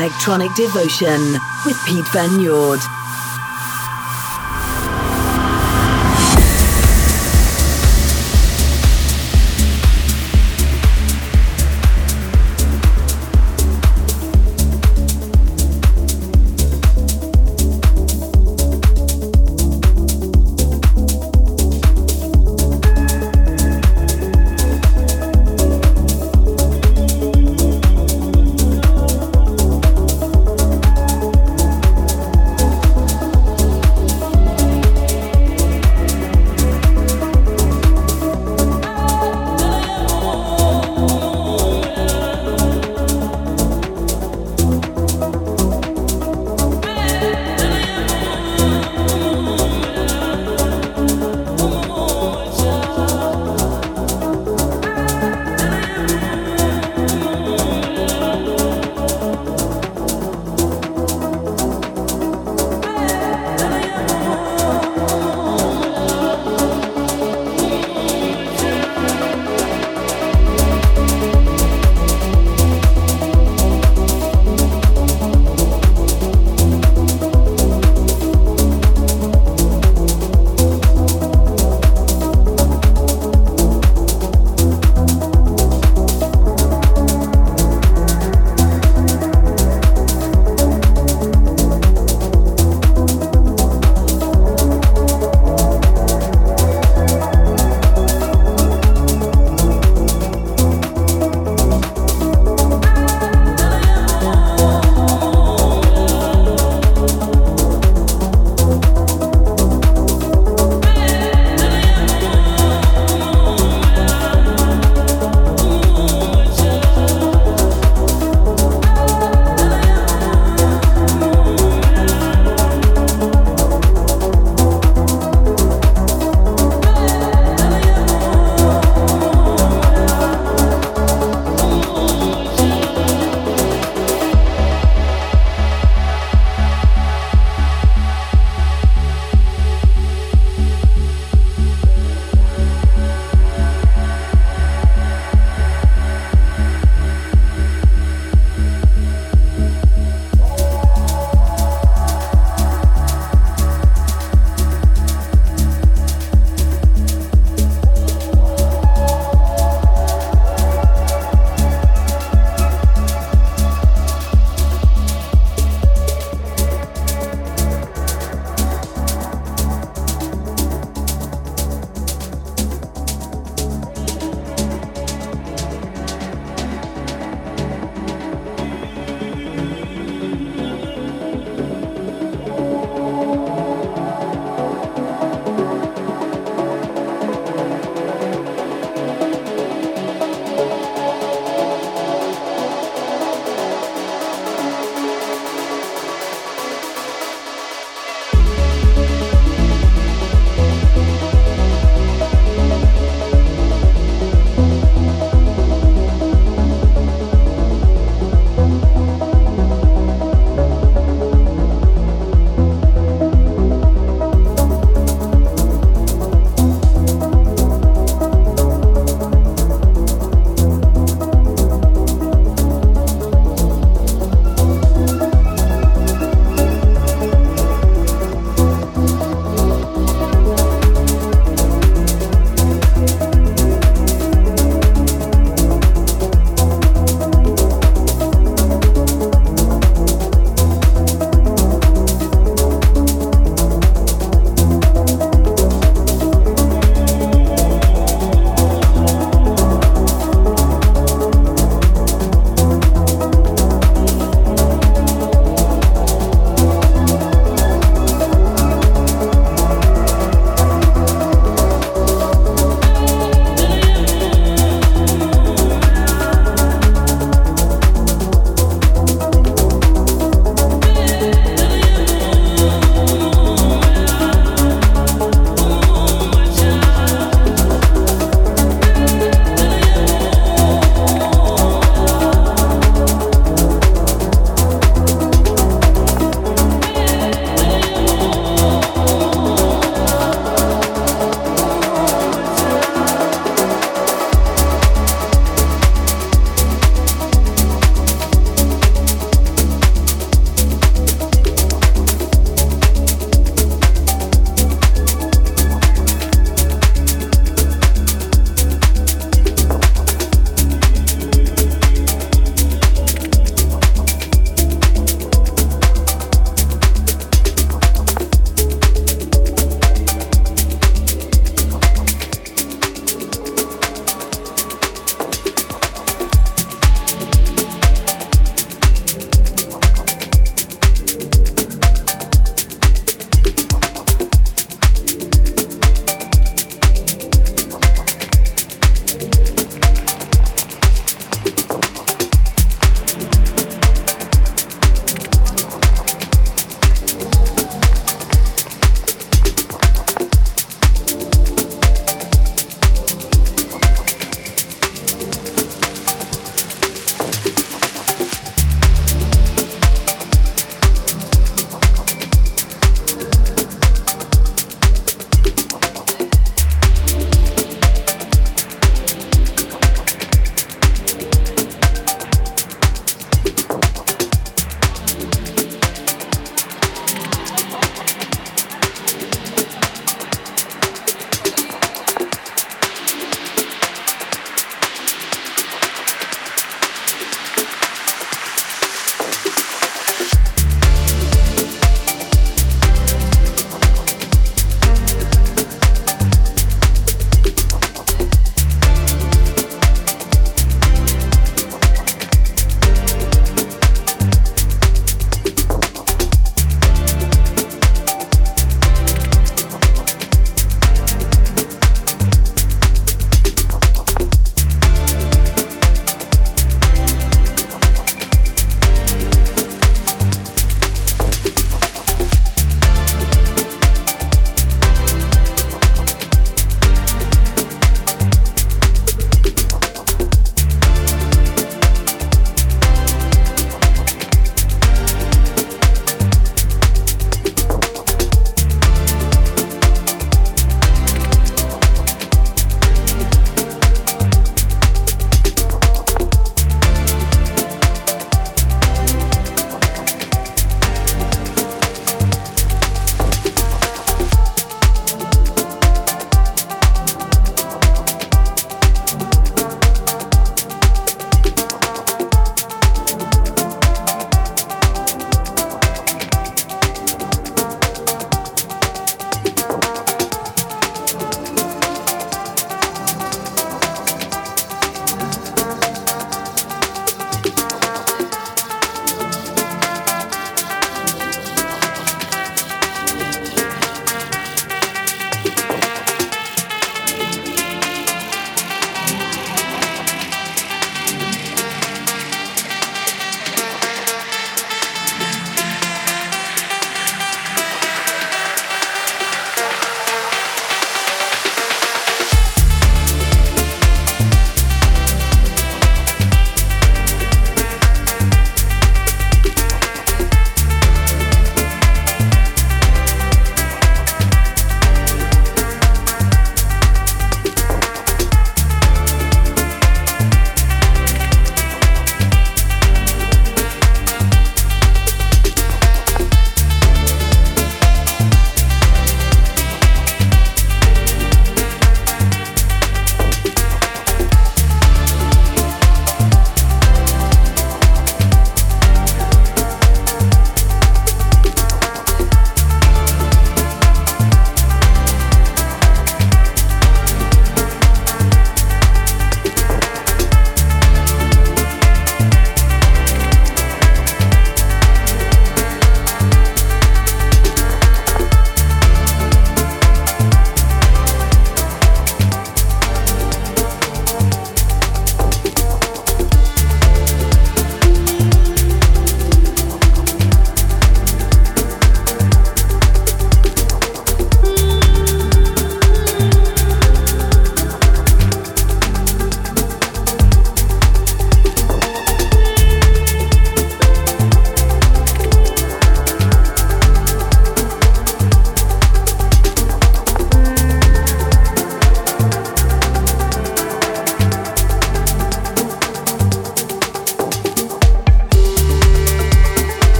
Electronic Devotion with Piet van Noord.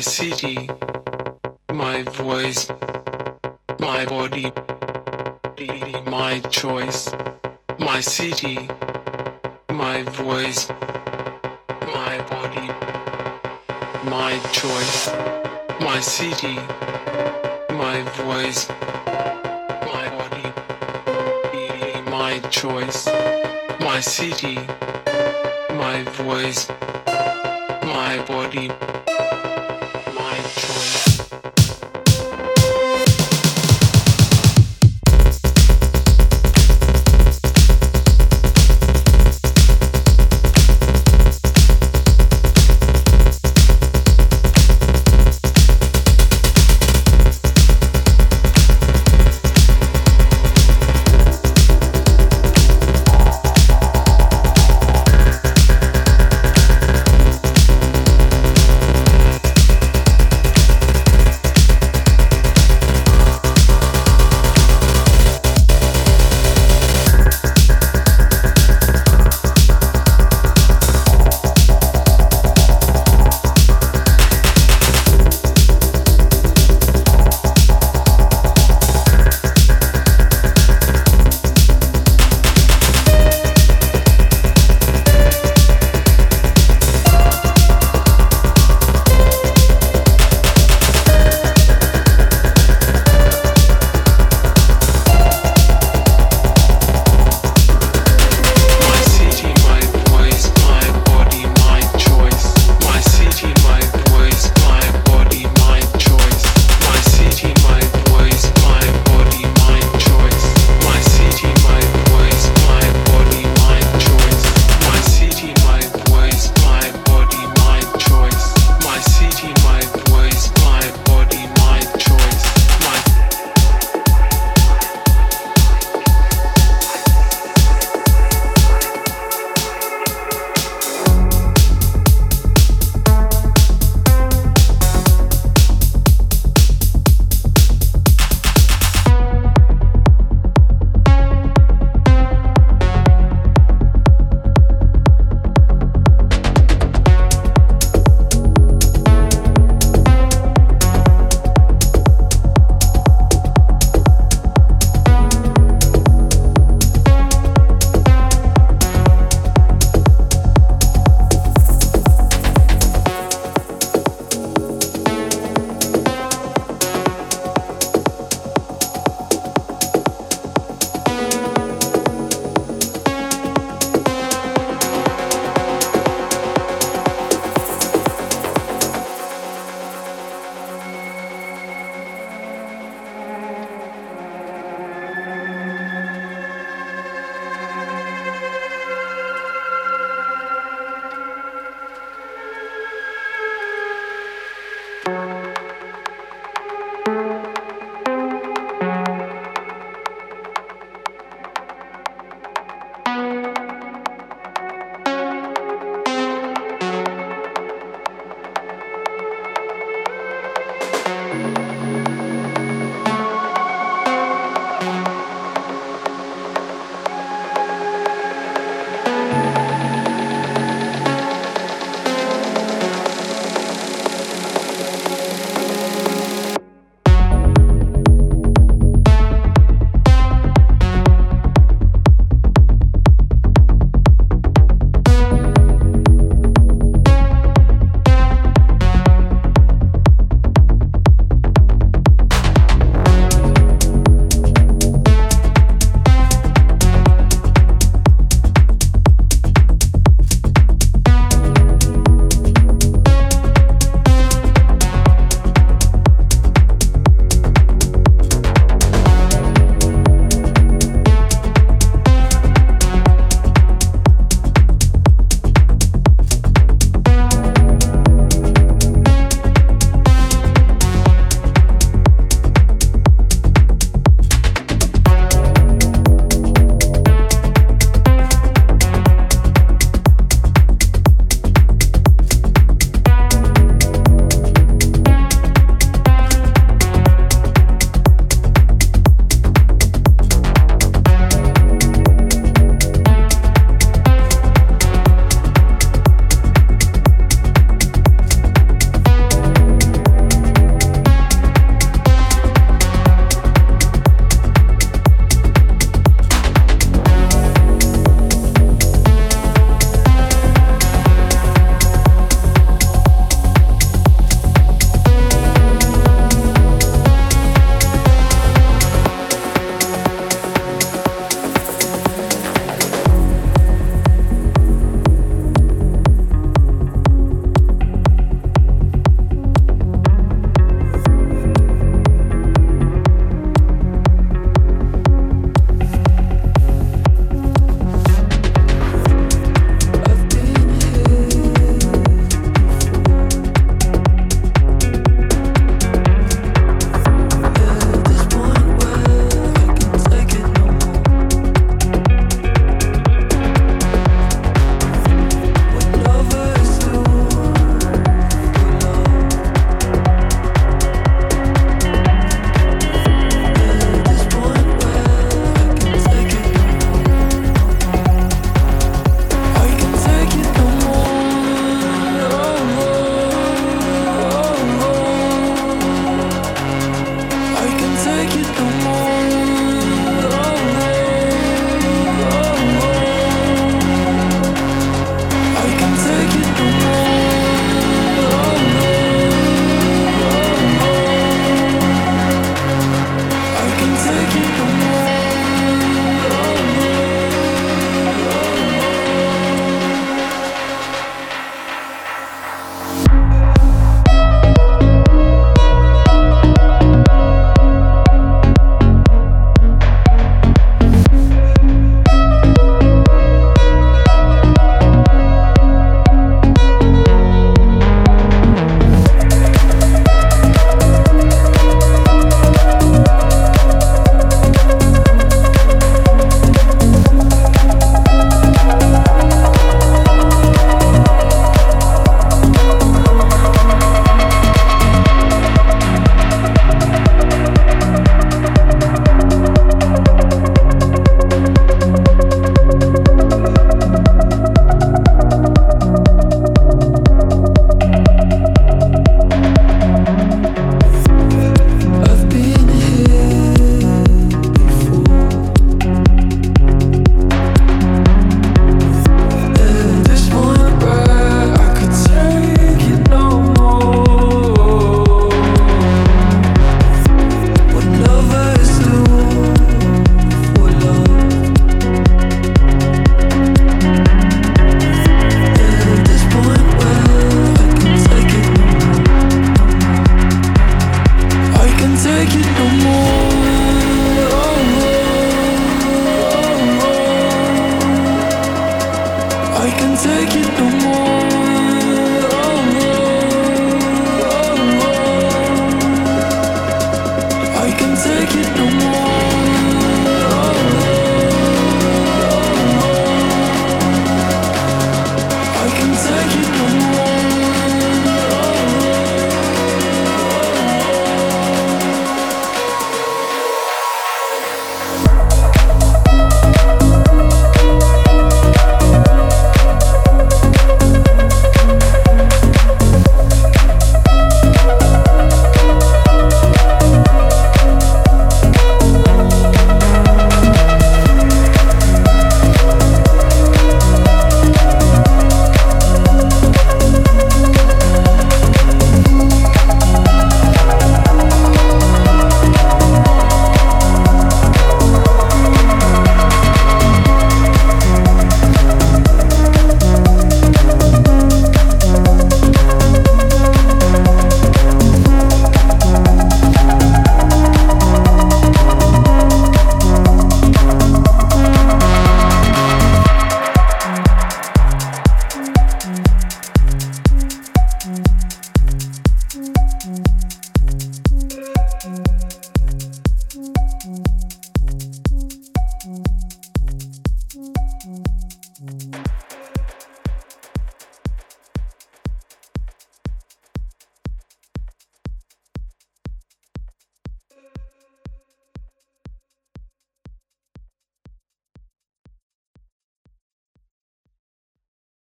My city, my voice, my body, my choice, my city, my voice, my body, my choice, my city, my voice, my body, my choice, my city, my voice, my body